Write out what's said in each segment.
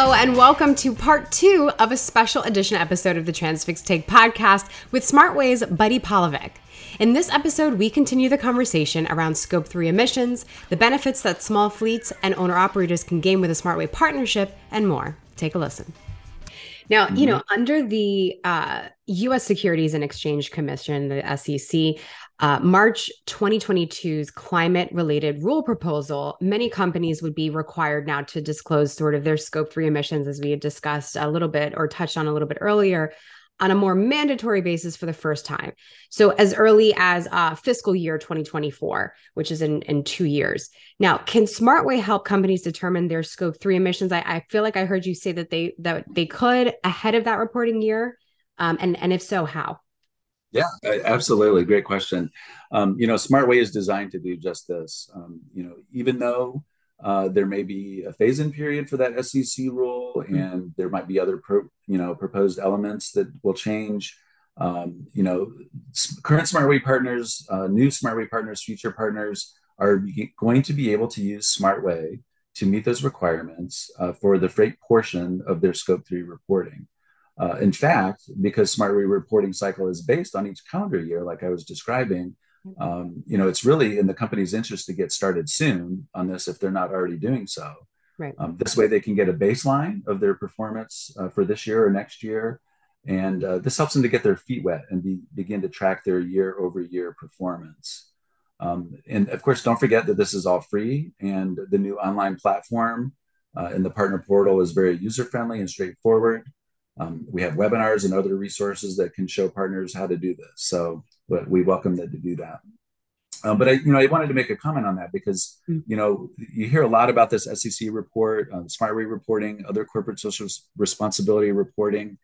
Hello, and welcome to part two of a special edition episode of the Transfix Take podcast with SmartWay's Buddy Polovick. In this episode, we continue the conversation around Scope 3 emissions, the benefits that small fleets and owner operators can gain with a SmartWay partnership, and more. Take a listen. Now, mm-hmm. you know, under the uh, U.S. Securities and Exchange Commission, the SEC, uh, March 2022's climate related rule proposal, many companies would be required now to disclose sort of their scope three emissions, as we had discussed a little bit or touched on a little bit earlier, on a more mandatory basis for the first time. So, as early as uh, fiscal year 2024, which is in, in two years. Now, can SmartWay help companies determine their scope three emissions? I, I feel like I heard you say that they that they could ahead of that reporting year. Um, and, and if so, how? Yeah, absolutely. Great question. Um, you know, SmartWay is designed to do just this. Um, you know, even though uh, there may be a phase-in period for that SEC rule, mm-hmm. and there might be other, pro, you know, proposed elements that will change. Um, you know, current SmartWay partners, uh, new SmartWay partners, future partners are going to be able to use SmartWay to meet those requirements uh, for the freight portion of their Scope 3 reporting. Uh, in fact, because SmartWay reporting cycle is based on each calendar year, like I was describing, mm-hmm. um, you know, it's really in the company's interest to get started soon on this if they're not already doing so. Right. Um, this way, they can get a baseline of their performance uh, for this year or next year, and uh, this helps them to get their feet wet and be, begin to track their year-over-year performance. Um, and of course, don't forget that this is all free, and the new online platform uh, in the partner portal is very user-friendly and straightforward. Um, we have webinars and other resources that can show partners how to do this. So but we welcome them to do that. Um, but I, you know, I wanted to make a comment on that because mm. you know you hear a lot about this SEC report, um, SmartWay reporting, other corporate social responsibility reporting.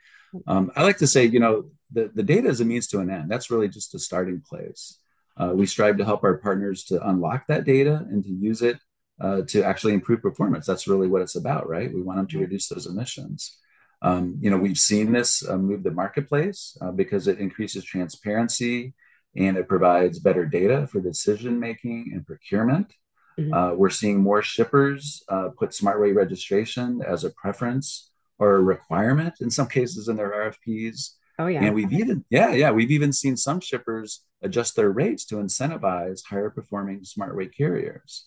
Um, I like to say, you know, the, the data is a means to an end. That's really just a starting place. Uh, we strive to help our partners to unlock that data and to use it uh, to actually improve performance. That's really what it's about, right? We want them to reduce those emissions. Um, you know, we've seen this uh, move the marketplace uh, because it increases transparency and it provides better data for decision making and procurement. Mm-hmm. Uh, we're seeing more shippers uh, put SmartWay registration as a preference or a requirement in some cases in their RFPs. Oh yeah, and we've even yeah yeah we've even seen some shippers adjust their rates to incentivize higher performing SmartWay carriers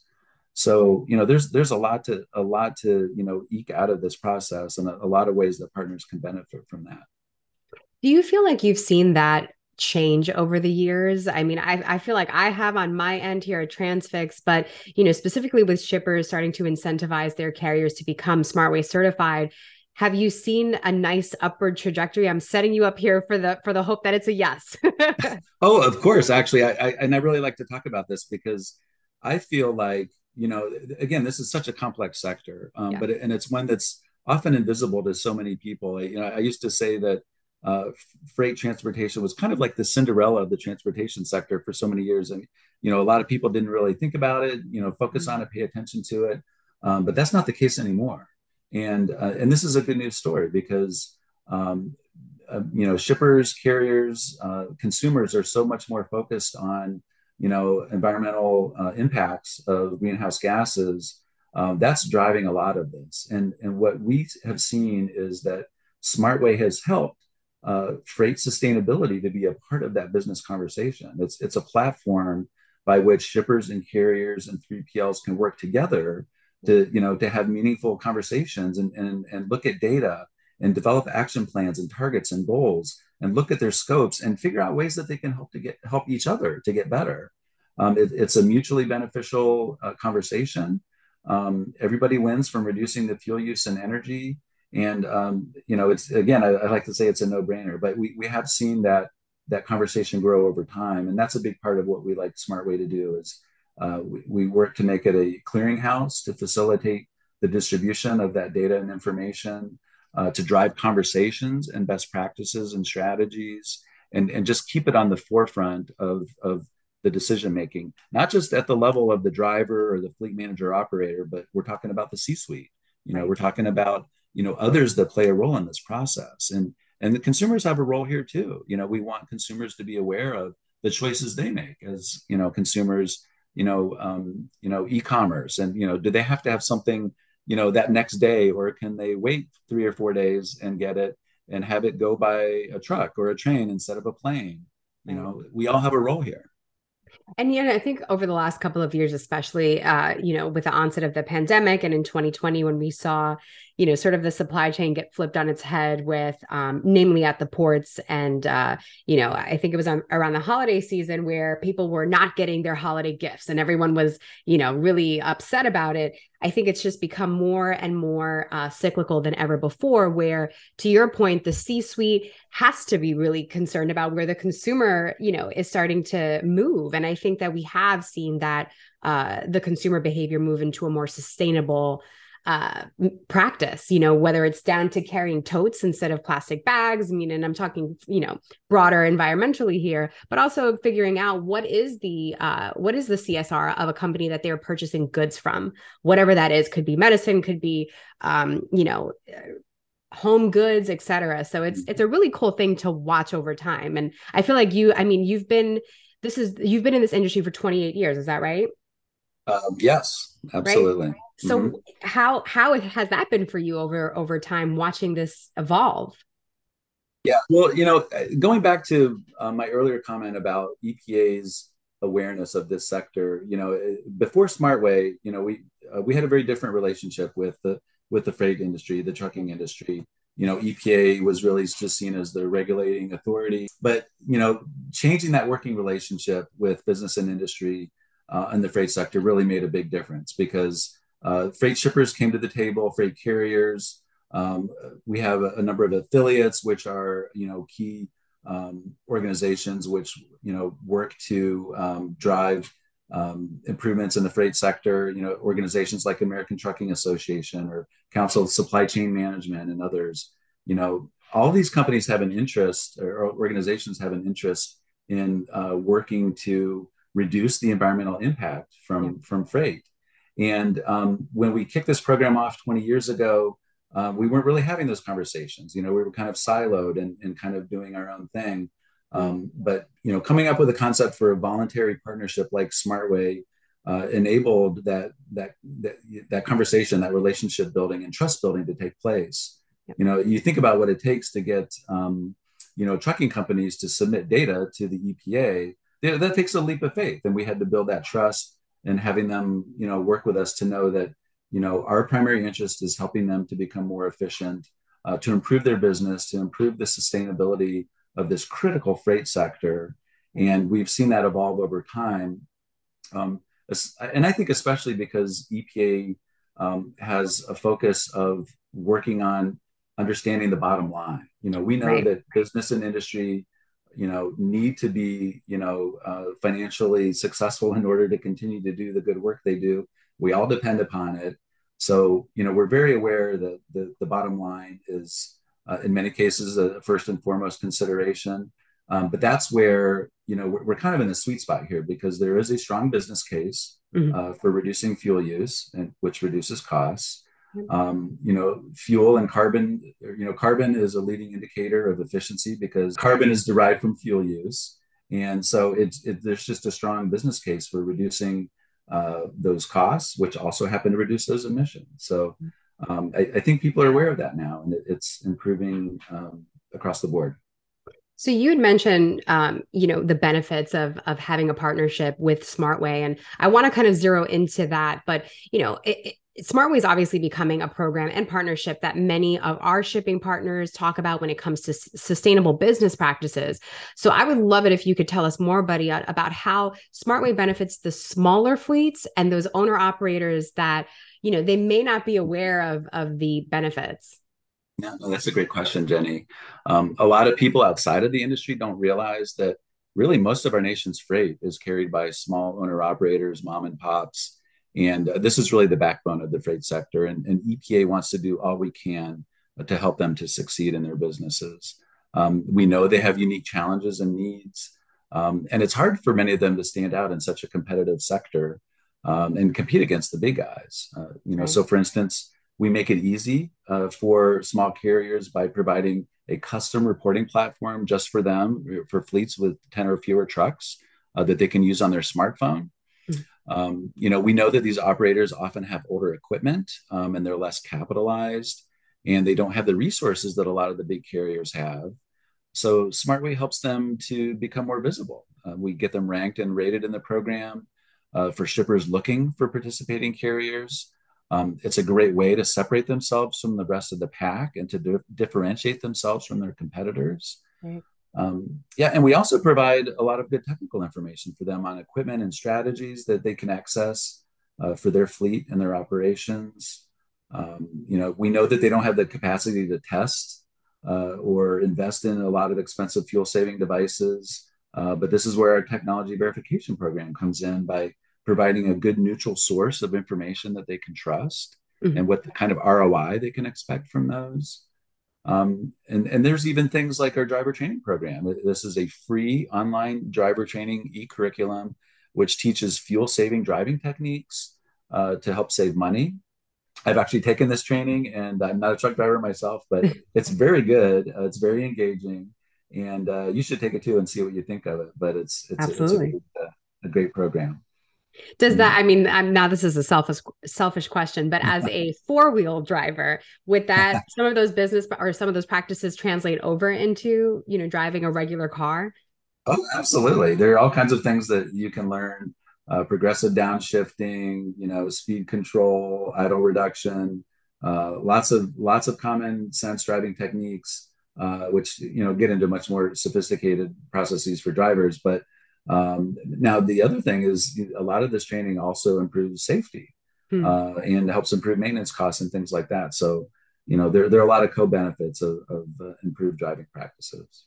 so you know there's there's a lot to a lot to you know eke out of this process and a, a lot of ways that partners can benefit from that. Do you feel like you've seen that change over the years? I mean I, I feel like i have on my end here at transfix but you know specifically with shippers starting to incentivize their carriers to become smartway certified have you seen a nice upward trajectory? I'm setting you up here for the for the hope that it's a yes. Oh of course. Actually I, I and i really like to talk about this because i feel like you know again this is such a complex sector um, yeah. but and it's one that's often invisible to so many people you know i used to say that uh, freight transportation was kind of like the cinderella of the transportation sector for so many years and you know a lot of people didn't really think about it you know focus mm-hmm. on it pay attention to it um, but that's not the case anymore and uh, and this is a good news story because um, uh, you know shippers carriers uh, consumers are so much more focused on you know environmental uh, impacts of greenhouse gases um, that's driving a lot of this. And and what we have seen is that smartway has helped uh, freight sustainability to be a part of that business conversation. It's it's a platform by which shippers and carriers and 3pls can work together to you know to have meaningful conversations and and, and look at data and develop action plans and targets and goals and look at their scopes and figure out ways that they can help to get help each other to get better. Um, it, it's a mutually beneficial uh, conversation. Um, everybody wins from reducing the fuel use and energy. And um, you know, it's again, I, I, like to say it's a no-brainer, but we we have seen that that conversation grow over time, and that's a big part of what we like Smart Way to do is uh, we, we work to make it a clearinghouse to facilitate the distribution of that data and information uh, to drive conversations and best practices and strategies and, and just keep it on the forefront of, of the decision making, not just at the level of the driver or the fleet manager operator, but we're talking about the C suite. You know, we're talking about you know others that play a role in this process, and and the consumers have a role here too. You know, we want consumers to be aware of the choices they make as you know consumers. You know, um, you know, e-commerce, and you know, do they have to have something you know, that next day, or can they wait three or four days and get it and have it go by a truck or a train instead of a plane? You know, we all have a role here. And yeah, I think over the last couple of years, especially, uh, you know, with the onset of the pandemic and in 2020, when we saw, you know, sort of the supply chain get flipped on its head with, um, namely at the ports. And, uh, you know, I think it was on, around the holiday season where people were not getting their holiday gifts and everyone was, you know, really upset about it. I think it's just become more and more uh, cyclical than ever before. Where, to your point, the C-suite has to be really concerned about where the consumer, you know, is starting to move. And I think that we have seen that uh, the consumer behavior move into a more sustainable uh, practice, you know, whether it's down to carrying totes instead of plastic bags. I mean, and I'm talking, you know, broader environmentally here, but also figuring out what is the uh, what is the CSR of a company that they're purchasing goods from, whatever that is. Could be medicine, could be, um, you know, home goods, etc. So it's it's a really cool thing to watch over time. And I feel like you, I mean, you've been this is you've been in this industry for 28 years, is that right? Um, yes, absolutely. Right? So mm-hmm. how how has that been for you over over time watching this evolve? Yeah, well, you know, going back to uh, my earlier comment about EPA's awareness of this sector, you know, before Smartway, you know, we uh, we had a very different relationship with the with the freight industry, the trucking industry. You know, EPA was really just seen as the regulating authority, but you know, changing that working relationship with business and industry uh, in the freight sector really made a big difference because uh, freight shippers came to the table, freight carriers. Um, we have a, a, number of affiliates, which are you know key um, organizations which you know work to um, drive um, improvements in the freight sector. You know organizations like American Trucking Association or Council of Supply Chain Management and others. You know all these companies have an interest or organizations have an interest in uh, working to reduce the environmental impact from yeah. from freight and um, when we kicked this program off 20 years ago, um, we weren't really having those conversations. You know, we were kind of siloed and, and kind of doing our own thing. Um, but you know, coming up with a concept for a voluntary partnership like Smartway uh, enabled that, that that that conversation, that relationship building and trust building to take place. You know, you think about what it takes to get um, you know trucking companies to submit data to the EPA. That takes a leap of faith, and we had to build that trust and having them you know work with us to know that you know our primary interest is helping them to become more efficient uh, to improve their business to improve the sustainability of this critical freight sector. And we've seen that evolve over time. Um, and i think especially because epa um, has a focus of working on understanding the bottom line. You know we know right. that business and industry you know need to be you know uh, financially successful in order to continue to do the good work they do. We all depend upon it. So you know we're very aware that the, the bottom line is uh, in many cases a first and foremost consideration. Um, but that's where you know we're, we're, kind of in the sweet spot here because there is a strong business case mm-hmm. uh, for reducing fuel use and which reduces costs um, you know, fuel and carbon, you know, carbon is a leading indicator of efficiency because carbon is derived from fuel use. And so it's, it, there's just a strong business case for reducing uh, those costs, which also happen to reduce those emissions. So um, I, I, think people are aware of that now and it, it's improving um, across the board. So you had mentioned, um, you know, the benefits of of having a partnership with Smartway, and I want to kind of zero into that. But you know, it, Smartway is obviously becoming a program and partnership that many of our shipping partners talk about when it comes to s- sustainable business practices. So I would love it if you could tell us more, buddy, about how Smartway benefits the smaller fleets and those owner operators that you know they may not be aware of of the benefits. Yeah, no, that's a great question, Jenny. Um, a lot of people outside of the industry don't realize that really most of our nation's freight is carried by small owner operators, mom and pops and uh, this is really the backbone of the freight sector. And, and, EPA wants to do all we can to help them to succeed in their businesses. Um, we know they have unique challenges and needs. Um, and it's hard for many of them to stand out in such a competitive sector um, and compete against the big guys. Uh, you know, right. so for instance, we make it easy uh, for small carriers by providing a custom reporting platform just for them for fleets with 10 or fewer trucks uh, that they can use on their smartphone. Um, you know, we know that these operators often have older equipment um, and they're less capitalized and they don't have the resources that a lot of the big carriers have. So SmartWay helps them to become more visible. Uh, we get them ranked and rated in the program uh, for shippers looking for participating carriers. Um, it's a great way to separate themselves from the rest of the pack and to di- differentiate themselves from their competitors. Right. Um, yeah, and we also provide a lot of good technical information for them on equipment and strategies that they can access uh, for their fleet and their operations. Um, you know, we know that they don't have the capacity to test uh, or invest in a lot of expensive fuel saving devices, uh, but this is where our technology verification program comes in by providing a good neutral source of information that they can trust mm-hmm. and what the kind of ROI they can expect from those. Um, and, and there's even things like our driver training program. This is a free online driver training e curriculum, which teaches fuel saving driving techniques uh, to help save money. I've actually taken this training and I'm not a truck driver myself, but it's very good. Uh, it's very engaging and uh, you should take it too and see what you think of it. But it's, it's, Absolutely. it's a, a, great program. Does that? Mm-hmm. I mean, I'm now this is a selfish selfish question, but as a four wheel driver, would that some of those business or some of those practices translate over into you know driving a regular car? Oh, absolutely. There are all kinds of things that you can learn: uh, progressive downshifting, you know, speed control, idle reduction, uh, lots of lots of common sense driving techniques, uh, which you know get into much more sophisticated processes for drivers, but um, now, the other thing is a lot of this training also improves safety hmm. uh, and helps improve maintenance costs and things like that. So, you know, there, there are a lot of co benefits of, of uh, improved driving practices.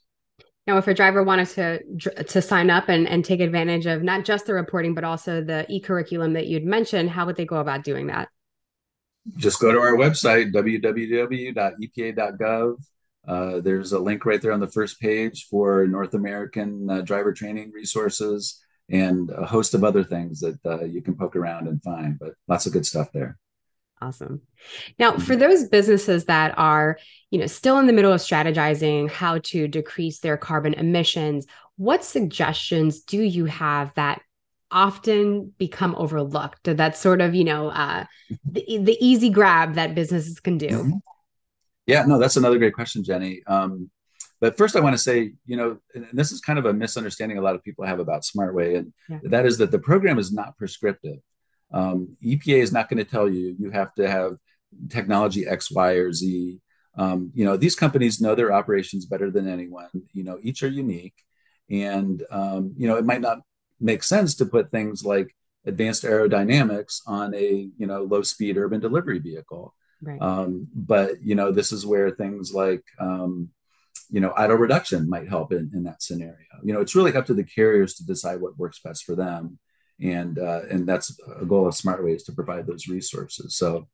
Now, if a driver wanted to to sign up and, and take advantage of not just the reporting, but also the e curriculum that you'd mentioned, how would they go about doing that? Just go to our website, www.epa.gov uh, there's a link right there on the first page for North American uh, driver training resources and a host of other things that uh, you can poke around and find, but lots of good stuff there. Awesome. Now, for mm-hmm. those businesses that are, you know, still in the middle of strategizing how to decrease their carbon emissions, what suggestions do you have that often become overlooked? That sort of, you know, uh, the, the easy grab that businesses can do. Yeah, no, that's another great question, Jenny. Um, but first, I want to say, you know, and this is kind of a misunderstanding a lot of people have about SmartWay, and yeah. that is that the program is not prescriptive. Um, EPA is not going to tell you you have to have technology X, Y, or Z. Um, you know, these companies know their operations better than anyone. You know, each are unique, and um, you know, it might not make sense to put things like advanced aerodynamics on a you know low speed urban delivery vehicle Right. Um, but you know, this is where things like um, you know idle reduction might help in, in that scenario. You know, it's really up to the carriers to decide what works best for them, and uh, and that's a goal of SmartWays to provide those resources. So,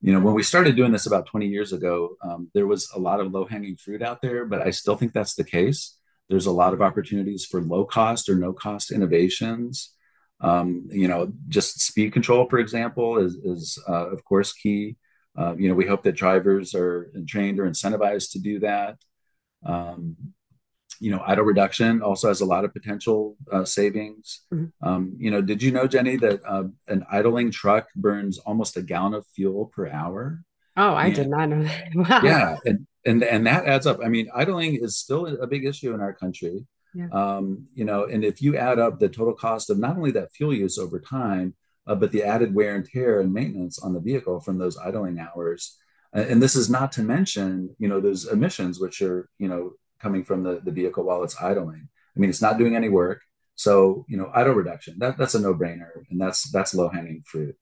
you know, when we started doing this about 20 years ago, um, there was a lot of low hanging fruit out there, but I still think that's the case. There's a lot of opportunities for low cost or no cost innovations. Um, you know, just speed control, for example, is, is uh, of course key. Uh, you know, we hope that drivers are trained or incentivized to do that. Um, you know, idle reduction also has a lot of potential uh, savings. Mm-hmm. Um, you know, did you know, Jenny, that uh, an idling truck burns almost a gallon of fuel per hour? Oh, I and, did not know that. Wow. Yeah, and and and that adds up. I mean, idling is still a big issue in our country. Yeah. Um, you know, and if you add up the total cost of not only that fuel use over time, uh, but the added wear and tear and maintenance on the vehicle from those idling hours. And this is not to mention, you know, those emissions which are, you know, coming from the, the vehicle while it's idling. I mean, it's not doing any work. So, you know, idle reduction, that, that's a no-brainer. And that's that's low-hanging fruit.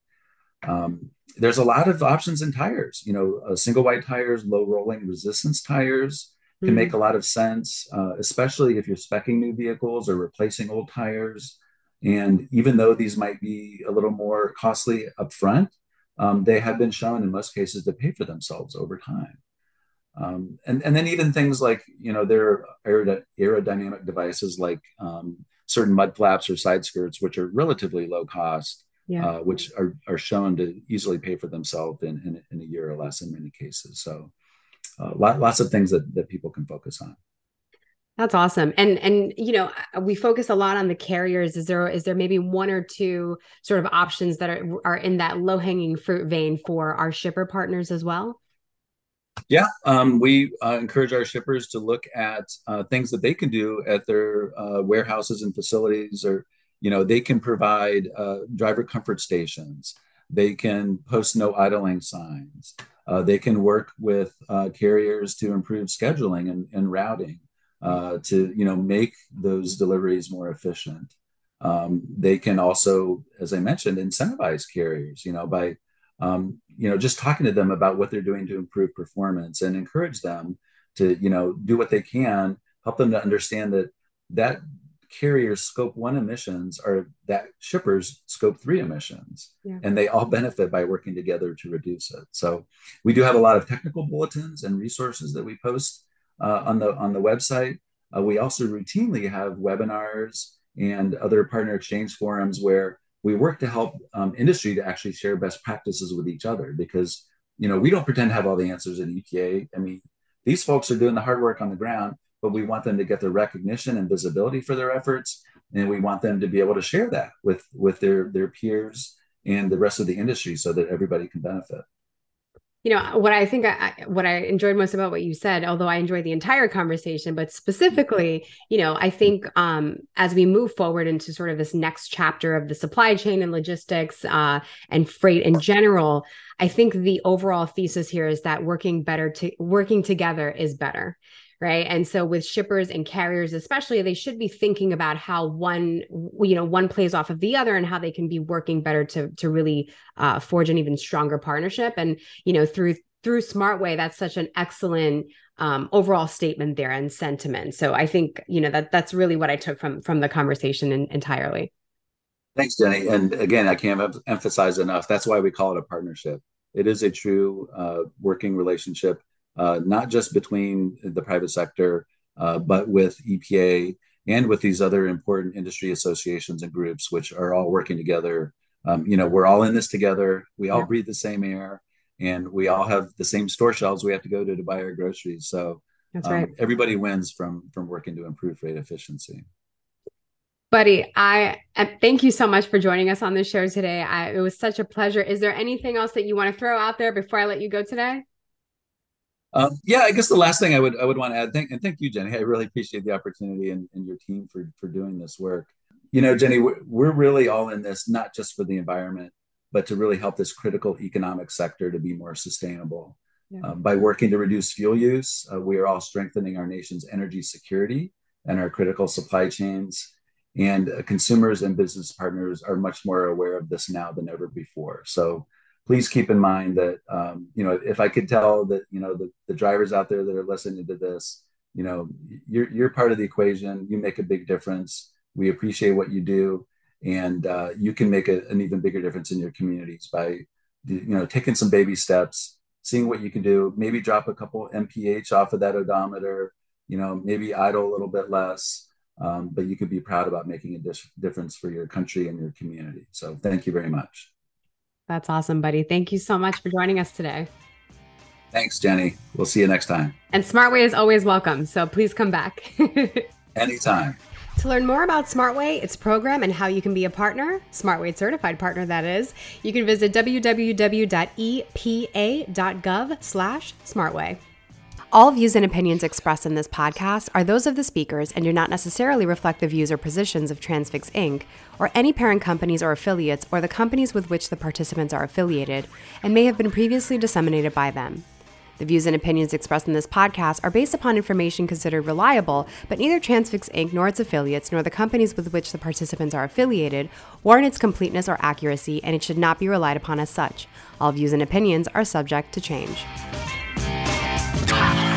Um, there's a lot of options in tires. You know, uh, single wide tires, low rolling resistance tires can mm-hmm. make a lot of sense, uh, especially if you're specing new vehicles or replacing old tires. And even though these might be a little more costly upfront, um, they have been shown in most cases to pay for themselves over time. Um, and, and then even things like, you know, there are aerodynamic devices like um, certain mud flaps or side skirts, which are relatively low cost, yeah. uh, which are, are shown to easily pay for themselves in, in, in a year or less in many cases. So uh, lot, lots of things that, that people can focus on. That's awesome. And and you know, uh, we focus a lot on the carriers. Is there is there maybe one or two sort of options that are are in that low-hanging fruit vein for our shipper partners as well? Yeah, um, we uh, encourage our shippers to look at uh, things that they can do at their uh, warehouses and facilities, or you know, they can provide uh, driver comfort stations. They can post no idling signs. Uh, they can work with carriers to improve scheduling and, and routing uh, to you know make those deliveries more efficient. Um, they can also, as I mentioned, incentivize carriers. You know by um, you know just talking to them about what they're doing to improve performance and encourage them to you know do what they can, help them to understand that that carriers scope one emissions are that shippers scope three emissions yeah. and they all benefit by working together to reduce it so we do have a lot of technical bulletins and resources that we post uh, on the on the website. Uh, we also routinely have webinars and other partner exchange forums where we work to help um, industry to actually share best practices with each other because you know we don't pretend to have all the answers in EPA. I mean, these folks are doing the hard work on the ground, but we want them to get the recognition and visibility for their efforts, and we want them to be able to share that with with their their peers and the rest of the industry so that everybody can benefit you know what i think I, what i enjoyed most about what you said although i enjoyed the entire conversation but specifically you know i think um, as we move forward into sort of this next chapter of the supply chain and logistics uh, and freight in general i think the overall thesis here is that working better to working together is better right? And so with shippers and carriers especially they should be thinking about how one you know one plays off of the other and how they can be working better to to really uh, forge an even stronger partnership. And you know through through SmartWay that's such an excellent um, overall statement there and sentiment. So i think you know that that's really what i took from from the conversation in, entirely. Thanks jenny. And again i can't emphasize enough that's why we call it a partnership. It is a true uh, working relationship uh, not just between the private sector, uh, but with EPA and with these other important industry associations and groups, which are all working together. Um, you know, we're all in this together. We all yeah. breathe the same air, and we all have the same store shelves we have to go to to buy our groceries. So that's um, right. Everybody wins from from working to improve freight efficiency. Buddy, I thank you so much for joining us on the show today. I, it was such a pleasure. Is there anything else that you want to throw out there before I let you go today? Um, yeah, I guess the last thing I would I would want to add, thank and thank you, Jenny. I really appreciate the opportunity and, and your team for for doing this work. You know, Jenny, we're, we're really all in this not just for the environment, but to really help this critical economic sector to be more sustainable. Yeah. Um, by working to reduce fuel use, uh, we are all strengthening our nation's energy security and our critical supply chains. And uh, consumers and business partners are much more aware of this now than ever before. So please keep in mind that um, you know if I could tell that you know the, the drivers out there that are listening to this, you know, you're you're part of the equation. You make a big difference. We appreciate what you do, and uh, you can make a, an even bigger difference in your communities by you know taking some baby steps, seeing what you can do. Maybe drop a couple mph off of that odometer. You know, maybe idle a little bit less. Um, but you could be proud about making a difference for your country and your community. So thank you very much. That's awesome, buddy. Thank you so much for joining us today. Thanks, Jenny. We'll see you next time. And SmartWay is always welcome, so please come back. Anytime. To learn more about SmartWay, its program, and how you can be a partner, SmartWay certified partner that is, you can visit www.epa.gov slash SmartWay. All views and opinions expressed in this podcast are those of the speakers and do not necessarily reflect the views or positions of Transfix Inc. or any parent companies or affiliates or the companies with which the participants are affiliated and may have been previously disseminated by them. The views and opinions expressed in this podcast are based upon information considered reliable, but neither Transfix Inc. nor its affiliates nor the companies with which the participants are affiliated warrant its completeness or accuracy, and it should not be relied upon as such. All views and opinions are subject to change. Wow.